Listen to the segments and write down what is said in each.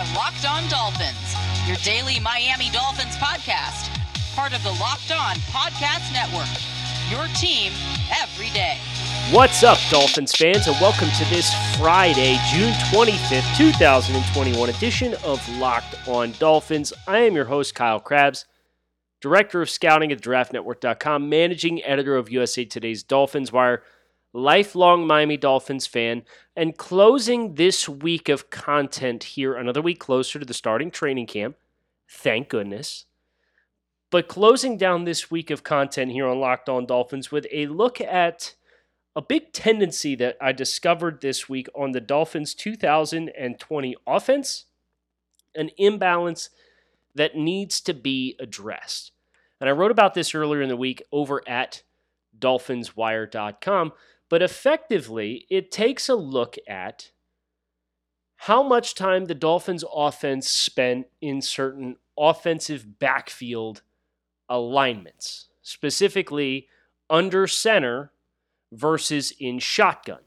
are Locked On Dolphins, your daily Miami Dolphins podcast, part of the Locked On Podcast Network. Your team every day. What's up, Dolphins fans, and welcome to this Friday, June 25th, 2021 edition of Locked On Dolphins. I am your host, Kyle Crabbs, Director of Scouting at DraftNetwork.com, Managing Editor of USA Today's Dolphins Wire lifelong Miami Dolphins fan, and closing this week of content here, another week closer to the starting training camp. Thank goodness. But closing down this week of content here on Locked On Dolphins with a look at a big tendency that I discovered this week on the Dolphins 2020 offense, an imbalance that needs to be addressed. And I wrote about this earlier in the week over at dolphinswire.com. But effectively, it takes a look at how much time the Dolphins offense spent in certain offensive backfield alignments, specifically under center versus in shotgun.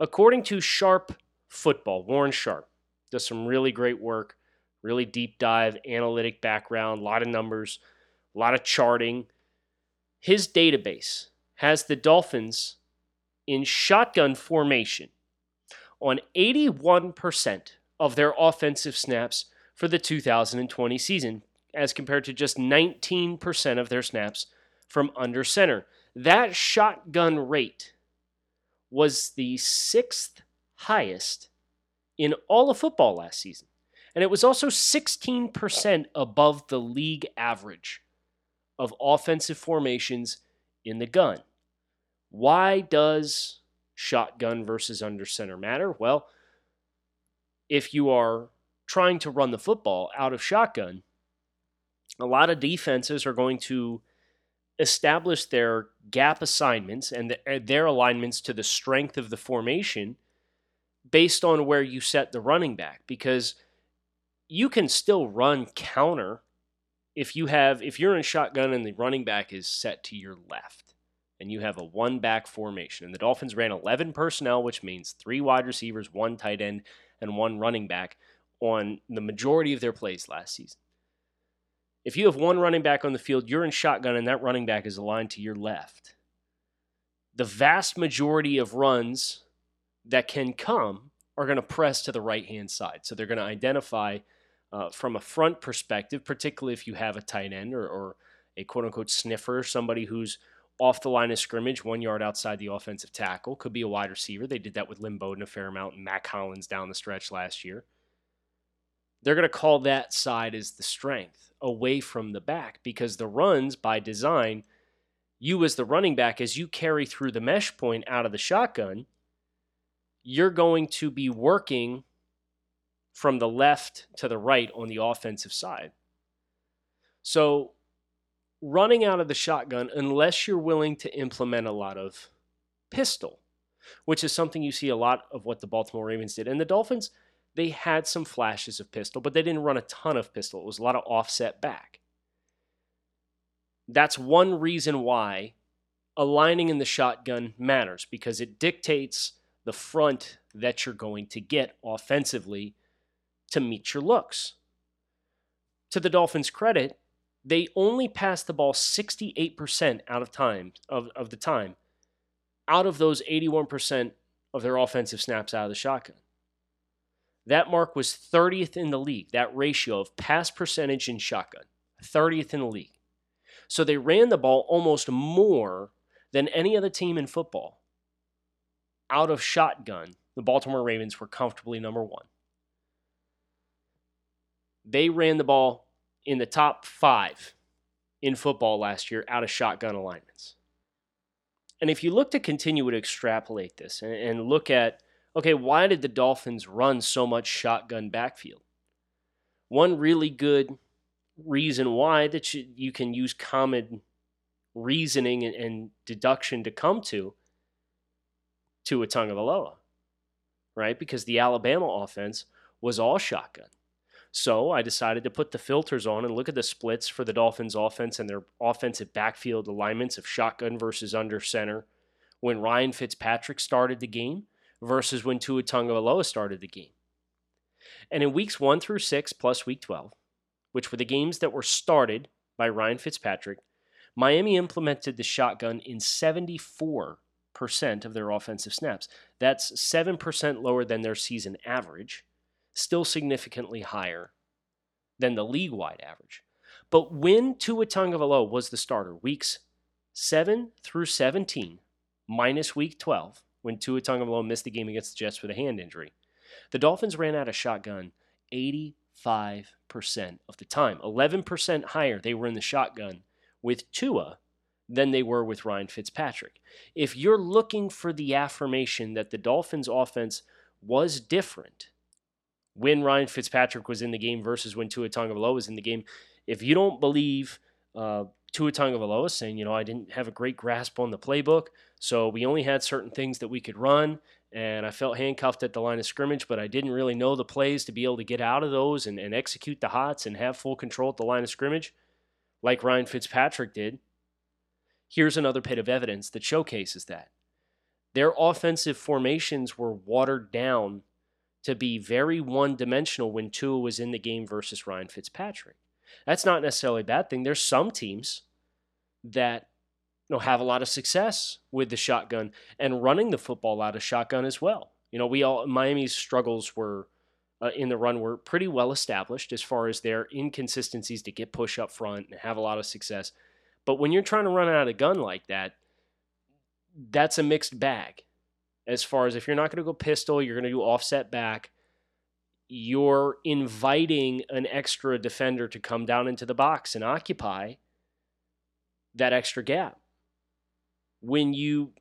According to Sharp Football, Warren Sharp does some really great work, really deep dive, analytic background, a lot of numbers, a lot of charting. His database has the Dolphins in shotgun formation on 81% of their offensive snaps for the 2020 season, as compared to just 19% of their snaps from under center. That shotgun rate was the sixth highest in all of football last season. And it was also 16% above the league average of offensive formations in the gun. Why does shotgun versus under center matter? Well, if you are trying to run the football out of shotgun, a lot of defenses are going to establish their gap assignments and their alignments to the strength of the formation based on where you set the running back because you can still run counter if you have if you're in shotgun and the running back is set to your left and you have a one back formation. And the Dolphins ran 11 personnel, which means three wide receivers, one tight end, and one running back on the majority of their plays last season. If you have one running back on the field, you're in shotgun, and that running back is aligned to your left. The vast majority of runs that can come are going to press to the right hand side. So they're going to identify uh, from a front perspective, particularly if you have a tight end or, or a quote unquote sniffer, somebody who's off the line of scrimmage, one yard outside the offensive tackle. Could be a wide receiver. They did that with Lynn Bowden a fair amount and Mack Hollins down the stretch last year. They're going to call that side as the strength away from the back because the runs, by design, you as the running back, as you carry through the mesh point out of the shotgun, you're going to be working from the left to the right on the offensive side. So running out of the shotgun unless you're willing to implement a lot of pistol, which is something you see a lot of what the Baltimore Ravens did. And the Dolphins, they had some flashes of pistol, but they didn't run a ton of pistol. It was a lot of offset back. That's one reason why aligning in the shotgun matters because it dictates the front that you're going to get offensively to meet your looks. To the Dolphins' credit, they only passed the ball 68% out of time of, of the time out of those 81% of their offensive snaps out of the shotgun. That mark was 30th in the league, that ratio of pass percentage in shotgun, 30th in the league. So they ran the ball almost more than any other team in football. Out of shotgun, the Baltimore Ravens were comfortably number one. They ran the ball in the top five in football last year out of shotgun alignments. And if you look to continue to extrapolate this and, and look at, okay, why did the Dolphins run so much shotgun backfield? One really good reason why that you, you can use common reasoning and, and deduction to come to Tua Tagovailoa, right? Because the Alabama offense was all shotgun. So I decided to put the filters on and look at the splits for the Dolphins offense and their offensive backfield alignments of shotgun versus under center when Ryan Fitzpatrick started the game versus when Tua Tagovailoa started the game. And in weeks one through six, plus week 12, which were the games that were started by Ryan Fitzpatrick, Miami implemented the shotgun in 74% of their offensive snaps. That's 7% lower than their season average, still significantly higher than the league wide average. But when Tua Tagovailoa was the starter, weeks 7 through 17, minus week 12, when Tua Tagovailoa missed the game against the Jets with a hand injury, the Dolphins ran out of shotgun 85% of the time. 11% higher they were in the shotgun with Tua than they were with Ryan Fitzpatrick. If you're looking for the affirmation that the Dolphins offense was different when Ryan Fitzpatrick was in the game versus when Tua Tagovailoa was in the game, if you don't believe uh, Tua Tagovailoa saying, you know, I didn't have a great grasp on the playbook, so we only had certain things that we could run, and I felt handcuffed at the line of scrimmage, but I didn't really know the plays to be able to get out of those and, and execute the hots and have full control at the line of scrimmage, like Ryan Fitzpatrick did. Here's another bit of evidence that showcases that. Their offensive formations were watered down to be very one dimensional when Tua was in the game versus Ryan Fitzpatrick. That's not necessarily a bad thing. There's some teams that you know have a lot of success with the shotgun and running the football out of shotgun as well. You know, we all Miami's struggles were uh, in the run were pretty well established as far as their inconsistencies to get push up front and have a lot of success. But when you're trying to run out a gun like that, that's a mixed bag. As far as if you're not going to go pistol, you're going to do offset back you're inviting an extra defender to come down into the box and occupy that extra gap. When you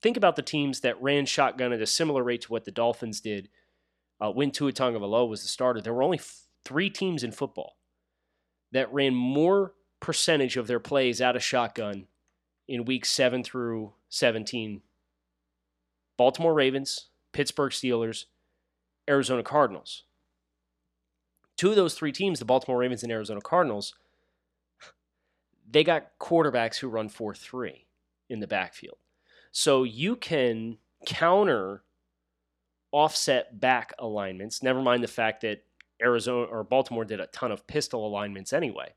think about the teams that ran shotgun at a similar rate to what the Dolphins did uh, when Tua Tagovailoa was the starter, there were only f- three teams in football that ran more percentage of their plays out of shotgun in weeks 7 through 17. Baltimore Ravens, Pittsburgh Steelers, Arizona Cardinals. Two of those three teams, the Baltimore Ravens and Arizona Cardinals, they got quarterbacks who run 4 3 in the backfield. So you can counter offset back alignments, never mind the fact that Arizona or Baltimore did a ton of pistol alignments anyway.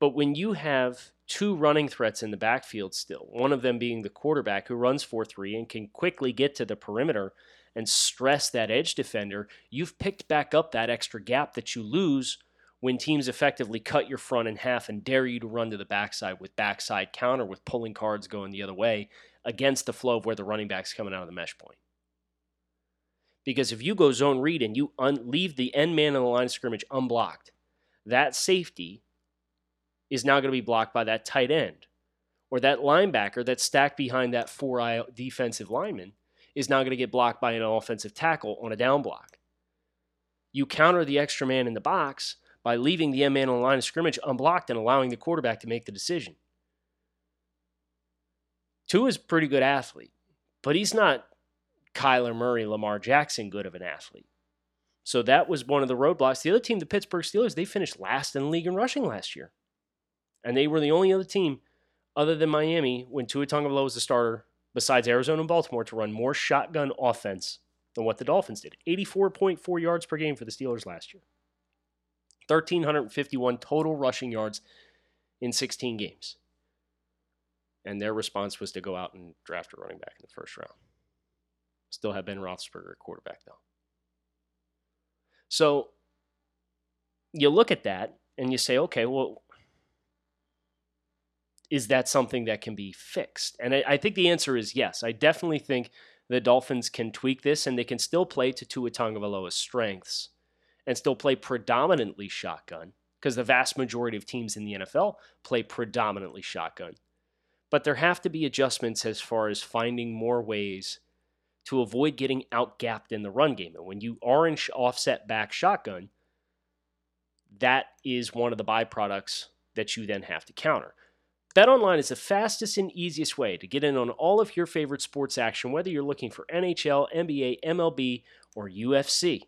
But when you have two running threats in the backfield still, one of them being the quarterback who runs 4 3 and can quickly get to the perimeter and stress that edge defender, you've picked back up that extra gap that you lose when teams effectively cut your front in half and dare you to run to the backside with backside counter with pulling guards going the other way against the flow of where the running back's coming out of the mesh point. Because if you go zone read and you un- leave the end man in the line of scrimmage unblocked, that safety is now going to be blocked by that tight end or that linebacker that's stacked behind that four eye defensive lineman is now going to get blocked by an offensive tackle on a down block. You counter the extra man in the box by leaving the M man on the line of scrimmage unblocked and allowing the quarterback to make the decision. Tua is a pretty good athlete, but he's not Kyler Murray, Lamar Jackson good of an athlete. So that was one of the roadblocks. The other team, the Pittsburgh Steelers, they finished last in the league in rushing last year. And they were the only other team other than Miami when Tua Tagovailoa was the starter besides Arizona and Baltimore, to run more shotgun offense than what the Dolphins did. 84.4 yards per game for the Steelers last year. 1,351 total rushing yards in 16 games. And their response was to go out and draft a running back in the first round. Still have Ben Roethlisberger at quarterback, though. So you look at that and you say, okay, well, is that something that can be fixed? And I, I, think the answer is yes. I definitely think the Dolphins can tweak this and they can still play to Tua Tagovailoa's strengths and still play predominantly shotgun because the vast majority of teams in the NFL play predominantly shotgun. But there have to be adjustments as far as finding more ways to avoid getting outgapped in the run game. And when you in offset back shotgun, that is one of the byproducts that you then have to counter. BetOnline is the fastest and easiest way to get in on all of your favorite sports action, whether you're looking for NHL, NBA, MLB, or UFC.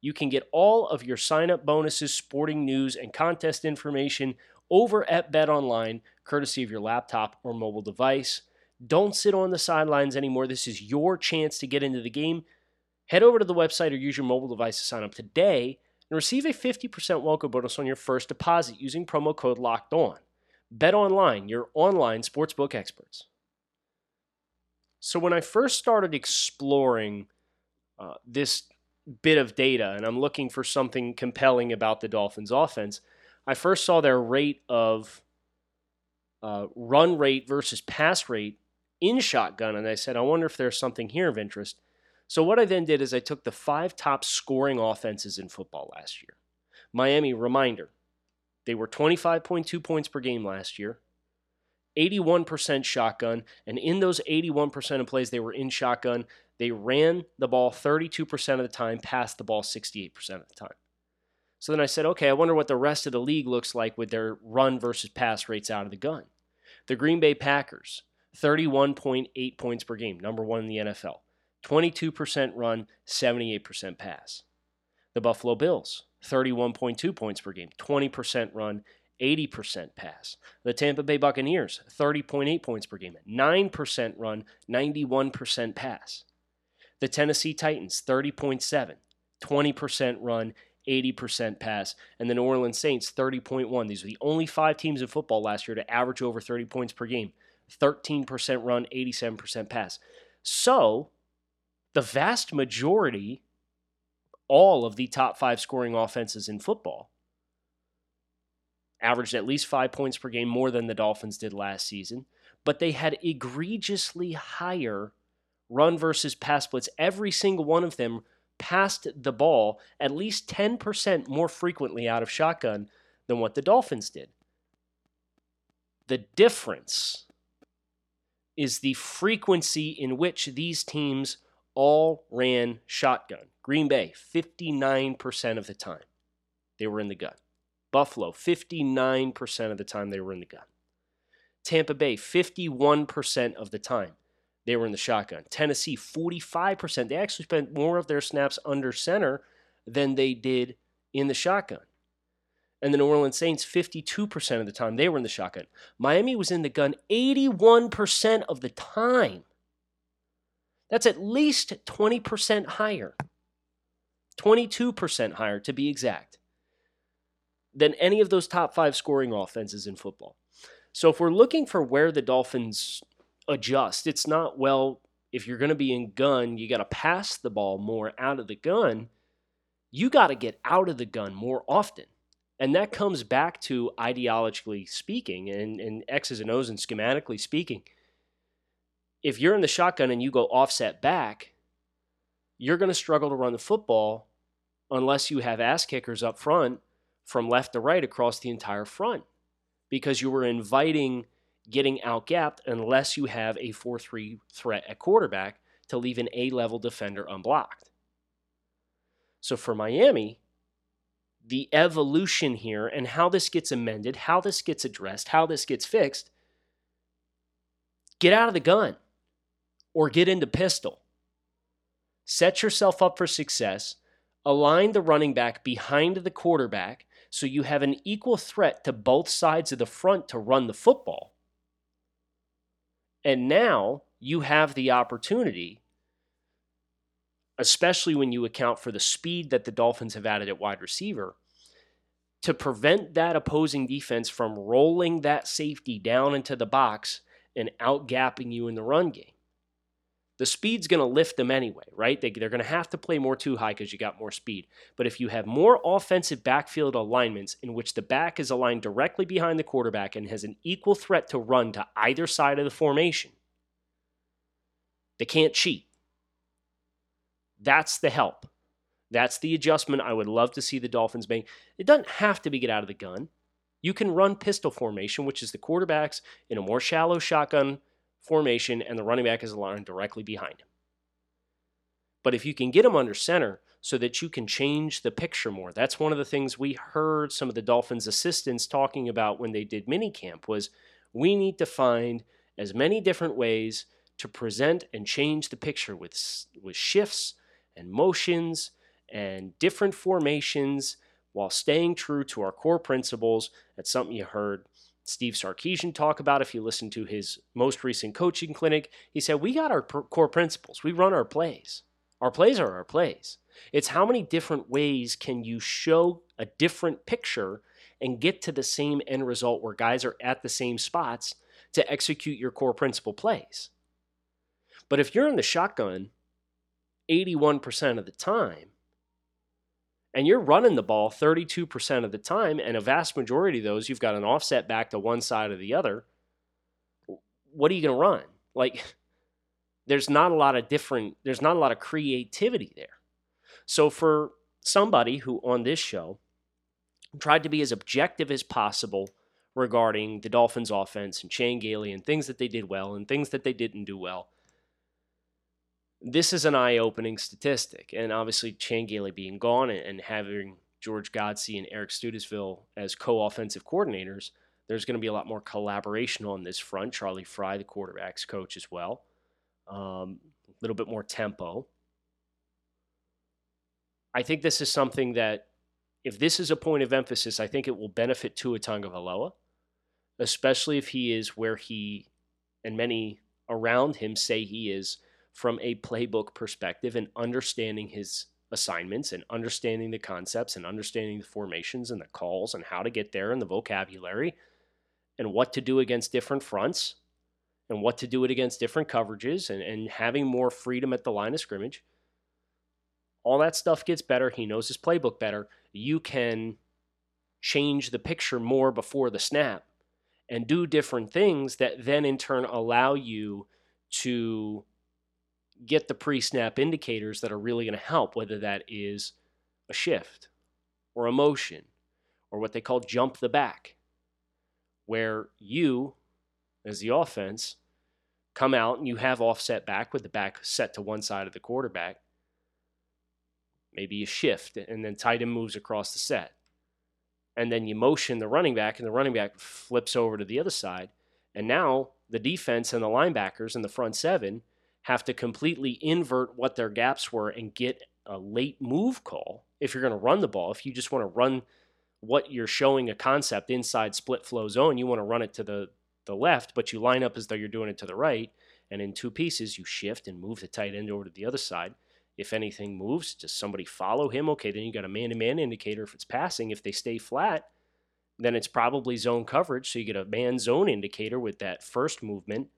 You can get all of your sign up bonuses, sporting news, and contest information over at BetOnline, courtesy of your laptop or mobile device. Don't sit on the sidelines anymore. This is your chance to get into the game. Head over to the website or use your mobile device to sign up today and receive a 50% welcome bonus on your first deposit using promo code Locked On. Bet online, your online sportsbook experts. So when I first started exploring uh, this bit of data and I'm looking for something compelling about the Dolphins offense, I first saw their rate of uh, run rate versus pass rate in shotgun, and I said, I wonder if there's something here of interest. So what I then did is I took the five top scoring offenses in football last year. Miami, reminder, they were 25.2 points per game last year. 81% shotgun, and in those 81% of plays they were in shotgun, they ran the ball 32% of the time, passed the ball 68% of the time. So then I said, okay, I wonder what the rest of the league looks like with their run versus pass rates out of the gun. The Green Bay Packers, 31.8 points per game, number one in the NFL. 22% run, 78% pass. The Buffalo Bills, 31.2 points per game, 20% run, 80% pass. The Tampa Bay Buccaneers, 30.8 points per game, 9% run, 91% pass. The Tennessee Titans, 30.7, 20% run, 80% pass. And the New Orleans Saints, 30.1. These are the only five teams in football last year to average over 30 points per game. 13% run, 87% pass. So, the vast majority, all of the top five scoring offenses in football, averaged at least five points per game more than the Dolphins did last season, but they had egregiously higher run versus pass splits. Every single one of them passed the ball at least 10% more frequently out of shotgun than what the Dolphins did. The difference is the frequency in which these teams all ran shotgun. Green Bay, 59% of the time they were in the gun. Buffalo, 59% of the time they were in the gun. Tampa Bay, 51% of the time they were in the shotgun. Tennessee, 45%. They actually spent more of their snaps under center than they did in the shotgun. And the New Orleans Saints, 52% of the time they were in the shotgun. Miami was in the gun 81% of the time. That's at least 20% higher. 22% higher to be exact than any of those top five scoring offenses in football. So if we're looking for where the Dolphins adjust, it's not, well, if you're going to be in gun, you got to pass the ball more out of the gun. You got to get out of the gun more often. And that comes back to ideologically speaking and, and X's and O's and schematically speaking. If you're in the shotgun and you go offset back, you're going to struggle to run the football unless you have ass kickers up front from left to right across the entire front because you were inviting getting outgapped unless you have a 4 3 threat at quarterback to leave an A level defender unblocked. So for Miami, the evolution here and how this gets amended, how this gets addressed, how this gets fixed, get out of the gun or get into pistol. Set yourself up for success. Align the running back behind the quarterback so you have an equal threat to both sides of the front to run the football. And now you have the opportunity, especially when you account for the speed that the Dolphins have added at wide receiver, to prevent that opposing defense from rolling that safety down into the box and outgapping you in the run game the speed's going to lift them anyway, right? They, they're going to have to play more two high because you got more speed. But if you have more offensive backfield alignments in which the back is aligned directly behind the quarterback and has an equal threat to run to either side of the formation, they can't cheat. That's the help. That's the adjustment I would love to see the Dolphins make. It doesn't have to be get out of the gun. You can run pistol formation, which is the quarterbacks in a more shallow shotgun formation and the running back is aligned directly behind him. But if you can get him under center so that you can change the picture more, that's one of the things we heard some of the Dolphins assistants talking about when they did minicamp was we need to find as many different ways to present and change the picture with, with shifts and motions and different formations while staying true to our core principles. That's something you heard Steve Sarkisian talk about. If you listen to his most recent coaching clinic, he said, We got our core principles. We run our plays. Our plays are our plays. It's how many different ways can you show a different picture and get to the same end result where guys are at the same spots to execute your core principle plays. But if you're in the shotgun 81% of the time, and you're running the ball 32% of the time, and a vast majority of those, you've got an offset back to one side or the other, what are you going to run? Like, there's not a lot of different, there's not a lot of creativity there. So, for somebody who on this show tried to be as objective as possible regarding the Dolphins' offense and Chan Gailey and things that they did well and things that they didn't do well, this is an eye-opening statistic. And obviously, Chan Gailey being gone and having George Godsey and Eric Studesville as co-offensive coordinators, there's going to be a lot more collaboration on this front. Charlie Frye, the quarterbacks coach, as well. Um, a little bit more tempo. I think this is something that, if this is a point of emphasis, I think it will benefit Tua Tagovailoa, especially if he is where he and many around him say he is from a playbook perspective and understanding his assignments and understanding the concepts and understanding the formations and the calls and how to get there and the vocabulary and what to do against different fronts and what to do it against different coverages and, and having more freedom at the line of scrimmage. All that stuff gets better. He knows his playbook better. You can change the picture more before the snap and do different things that then in turn allow you to get the pre snap indicators that are really going to help, whether that is a shift or a motion or what they call jump the back, where you, as the offense, come out and you have offset back with the back set to one side of the quarterback. Maybe you shift and then tight end moves across the set. And then you motion the running back and the running back flips over to the other side. And now the defense and the linebackers in the front seven have to completely invert what their gaps were and get a late move call if you're going to run the ball. If you just want to run what you're showing a concept inside split flow zone, you want to run it to the, the left, but you line up as though you're doing it to the right. And in two pieces, you shift and move the tight end over to the other side. If anything moves, does somebody follow him? Okay, then you got a man to man indicator if it's passing. If they stay flat, then it's probably zone coverage. So you get a man zone indicator with that first movement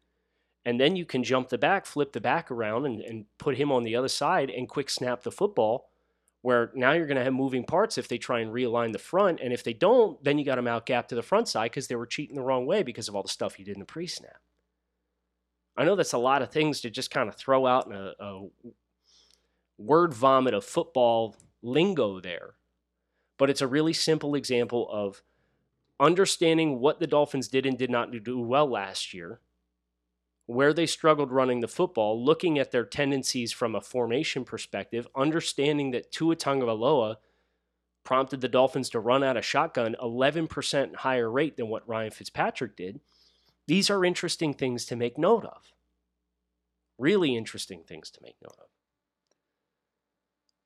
and then you can jump the back, flip the back around, and, and put him on the other side and quick snap the football. Where now you're going to have moving parts if they try and realign the front. And if they don't, then you got them out gap to the front side because they were cheating the wrong way because of all the stuff you did in the pre snap. I know that's a lot of things to just kind of throw out in a, a word vomit of football lingo there. But it's a really simple example of understanding what the Dolphins did and did not do well last year where they struggled running the football, looking at their tendencies from a formation perspective, understanding that Tua Tagovailoa prompted the Dolphins to run out of shotgun 11% higher rate than what Ryan Fitzpatrick did. These are interesting things to make note of. Really interesting things to make note of.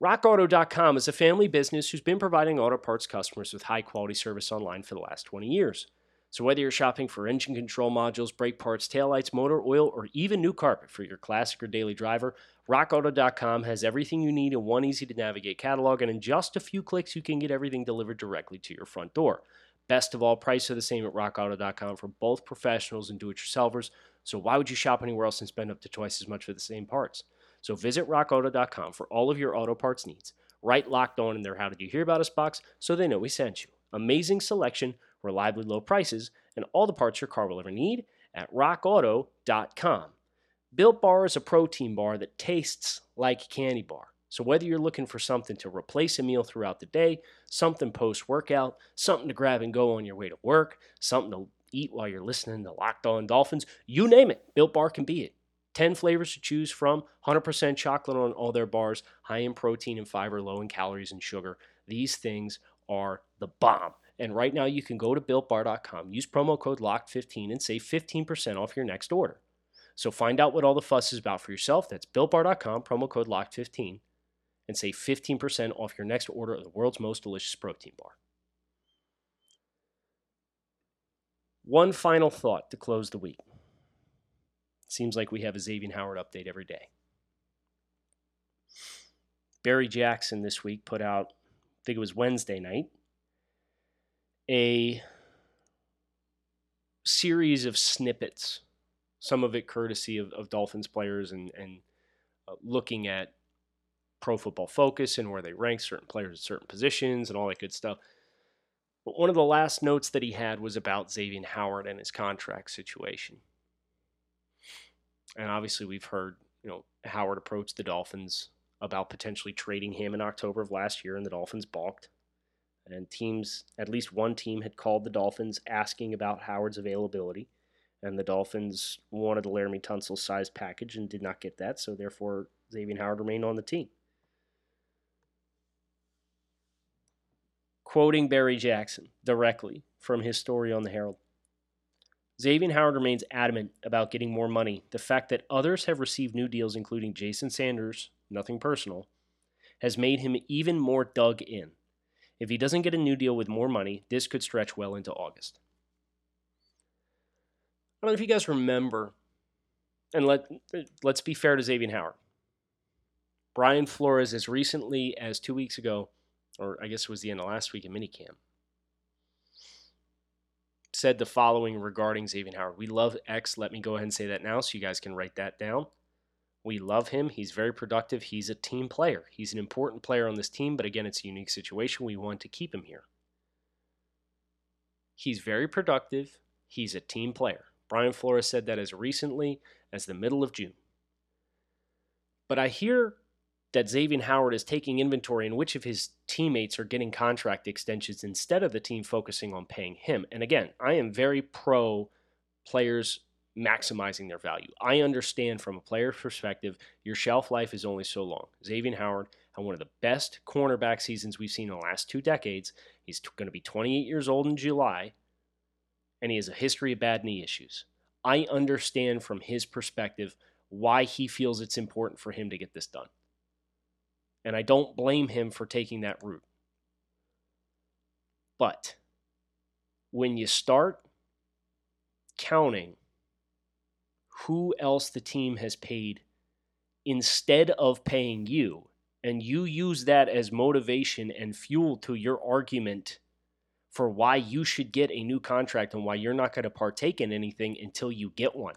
RockAuto.com is a family business who's been providing auto parts customers with high quality service online for the last 20 years. So, whether you're shopping for engine control modules, brake parts, taillights, motor oil, or even new carpet for your classic or daily driver, RockAuto.com has everything you need in one easy to navigate catalog, and in just a few clicks, you can get everything delivered directly to your front door. Best of all, prices are the same at RockAuto.com for both professionals and do it yourselfers. So, why would you shop anywhere else and spend up to twice as much for the same parts? So, visit RockAuto.com for all of your auto parts needs. Write locked on in their How Did You Hear About Us box so they know we sent you. Amazing selection reliably low prices, and all the parts your car will ever need at rockauto.com. Built Bar is a protein bar that tastes like candy bar. So whether you're looking for something to replace a meal throughout the day, something post workout, something to grab and go on your way to work, something to eat while you're listening to Locked On Dolphins, you name it, Built Bar can be it. 10 flavors to choose from, 100% chocolate on all their bars, high in protein and fiber, low in calories and sugar. These things are the bomb. And right now you can go to builtbar.com, use promo code LOCK15 and save 15% off your next order. So find out what all the fuss is about for yourself. That's builtbar.com, promo code LOCK15 and save 15% off your next order of the world's most delicious protein bar. One final thought to close the week. Seems like we have a Xavier Howard update every day. Barry Jackson this week put out, I think it was Wednesday night, a series of snippets, some of it courtesy of, of Dolphins players and, and uh, looking at pro football focus and where they rank certain players at certain positions and all that good stuff. But one of the last notes that he had was about Xavier Howard and his contract situation. And obviously, we've heard, you know, Howard approached the Dolphins about potentially trading him in October of last year, and the Dolphins balked. And teams, at least one team, had called the Dolphins asking about Howard's availability. And the Dolphins wanted the Laremy Tunsil size package and did not get that. So, therefore, Xavier Howard remained on the team. Quoting Barry Jackson directly from his story on the Herald Xavier Howard remains adamant about getting more money. The fact that others have received new deals, including Jason Sanders, nothing personal, has made him even more dug in. If he doesn't get a new deal with more money, this could stretch well into August. I don't know if you guys remember, and let, let's be fair to Xavier Howard. Brian Flores, as recently as two weeks ago, or I guess it was the end of last week in minicamp, said the following regarding Xavier Howard. We love X. Let me go ahead and say that now so you guys can write that down. We love him. He's very productive. He's a team player. He's an important player on this team, but again, it's a unique situation. We want to keep him here. He's very productive. He's a team player. Brian Flores said that as recently as the middle of June. But I hear that Xavier Howard is taking inventory in which of his teammates are getting contract extensions instead of the team focusing on paying him. And again, I am very pro players maximizing their value. I understand from a player's perspective, your shelf life is only so long. Xavier Howard had one of the best cornerback seasons we've seen in the last two decades. He's going to be 28 years old in July, and he has a history of bad knee issues. I understand from his perspective why he feels it's important for him to get this done. And I don't blame him for taking that route. But when you start counting who else the team has paid instead of paying you, and you use that as motivation and fuel to your argument for why you should get a new contract and why you're not going to partake in anything until you get one.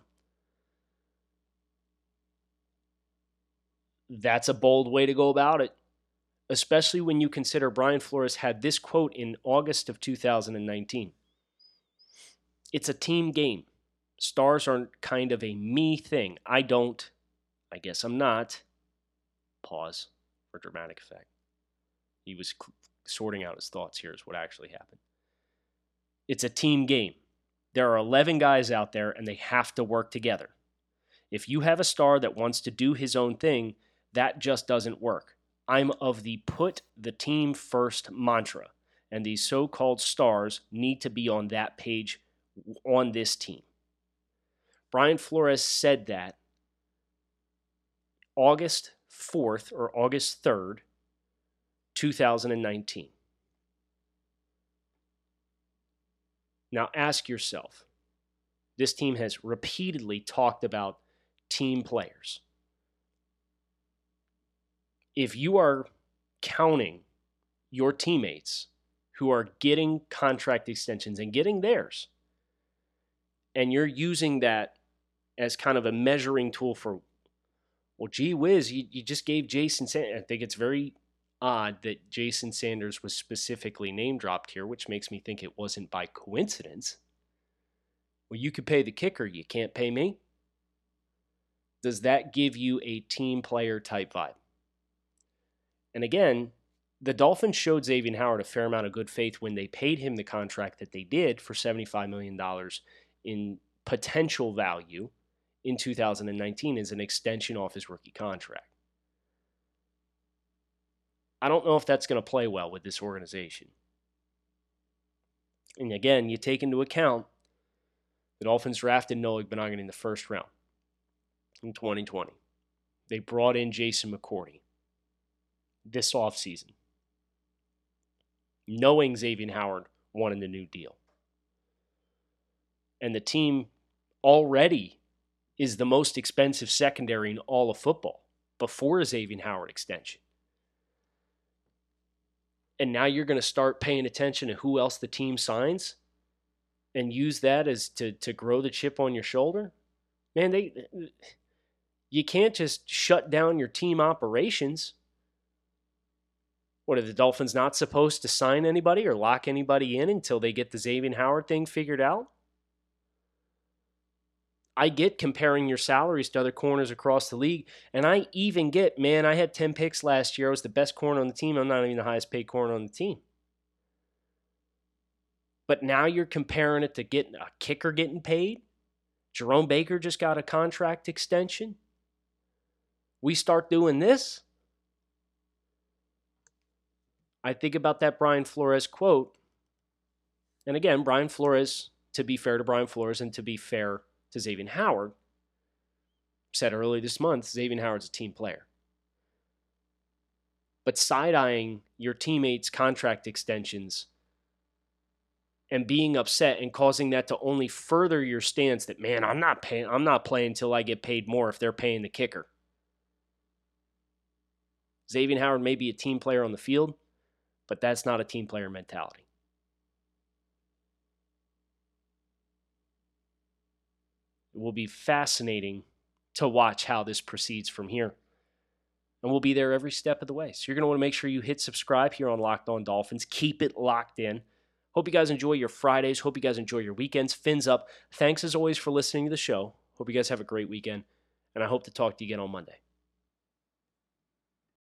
that's a bold way to go about it, especially when you consider Brian Flores had this quote in August of 2019. It's a team game. Stars aren't kind of a me thing. I don't. I guess I'm not. Pause for dramatic effect. He was sorting out his thoughts here, is what actually happened. It's a team game. There are 11 guys out there, and they have to work together. If you have a star that wants to do his own thing, that just doesn't work. I'm of the put the team first mantra, and these so called stars need to be on that page on this team. Brian Flores said that August 4th or August 3rd, 2019. Now ask yourself this team has repeatedly talked about team players if you are counting your teammates who are getting contract extensions and getting theirs, and you're using that as kind of a measuring tool for, well, gee whiz, you, you just gave Jason Sanders. I think it's very odd that Jason Sanders was specifically name dropped here, which makes me think it wasn't by coincidence. Well, you could pay the kicker, you can't pay me. Does that give you a team player type vibe? And again, the Dolphins showed Xavier Howard a fair amount of good faith when they paid him the contract that they did for $75 million in potential value in 2019 is an extension off his rookie contract. I don't know if that's going to play well with this organization. And again, you take into account the Dolphins drafted Noah Igbinoghene in the first round in 2020. They brought in Jason McCourty this offseason, knowing Xavier Howard wanted a new deal. And the team already is the most expensive secondary in all of football before Xavier Howard extension. and now you're going to start paying attention to who else the team signs and use that as to to grow the chip on your shoulder? Man they you can't just shut down your team operations. What are the dolphins not supposed to sign anybody or lock anybody in until they get the xavier howard thing figured out I get comparing your salaries to other corners across the league, and I even get, man, I had 10 picks last year. I was the best corner on the team. I'm not even the highest paid corner on the team. But now you're comparing it to getting a kicker getting paid. Jerome Baker just got a contract extension. We start doing this. I think about that Brian Flores quote. And again, Brian Flores, to be fair to Brian Flores and to be fair to Xavier Howard, said earlier this month Xavier Howard's a team player. But side eyeing your teammates' contract extensions and being upset and causing that to only further your stance that man, I'm not paying I'm not playing until I get paid more if they're paying the kicker. Xavier Howard may be a team player on the field, but that's not a team player mentality. It will be fascinating to watch how this proceeds from here. And we'll be there every step of the way. So you're going to want to make sure you hit subscribe here on Locked On Dolphins. Keep it locked in. Hope you guys enjoy your Fridays. Hope you guys enjoy your weekends. Fins up. Thanks as always for listening to the show. Hope you guys have a great weekend. And I hope to talk to you again on Monday.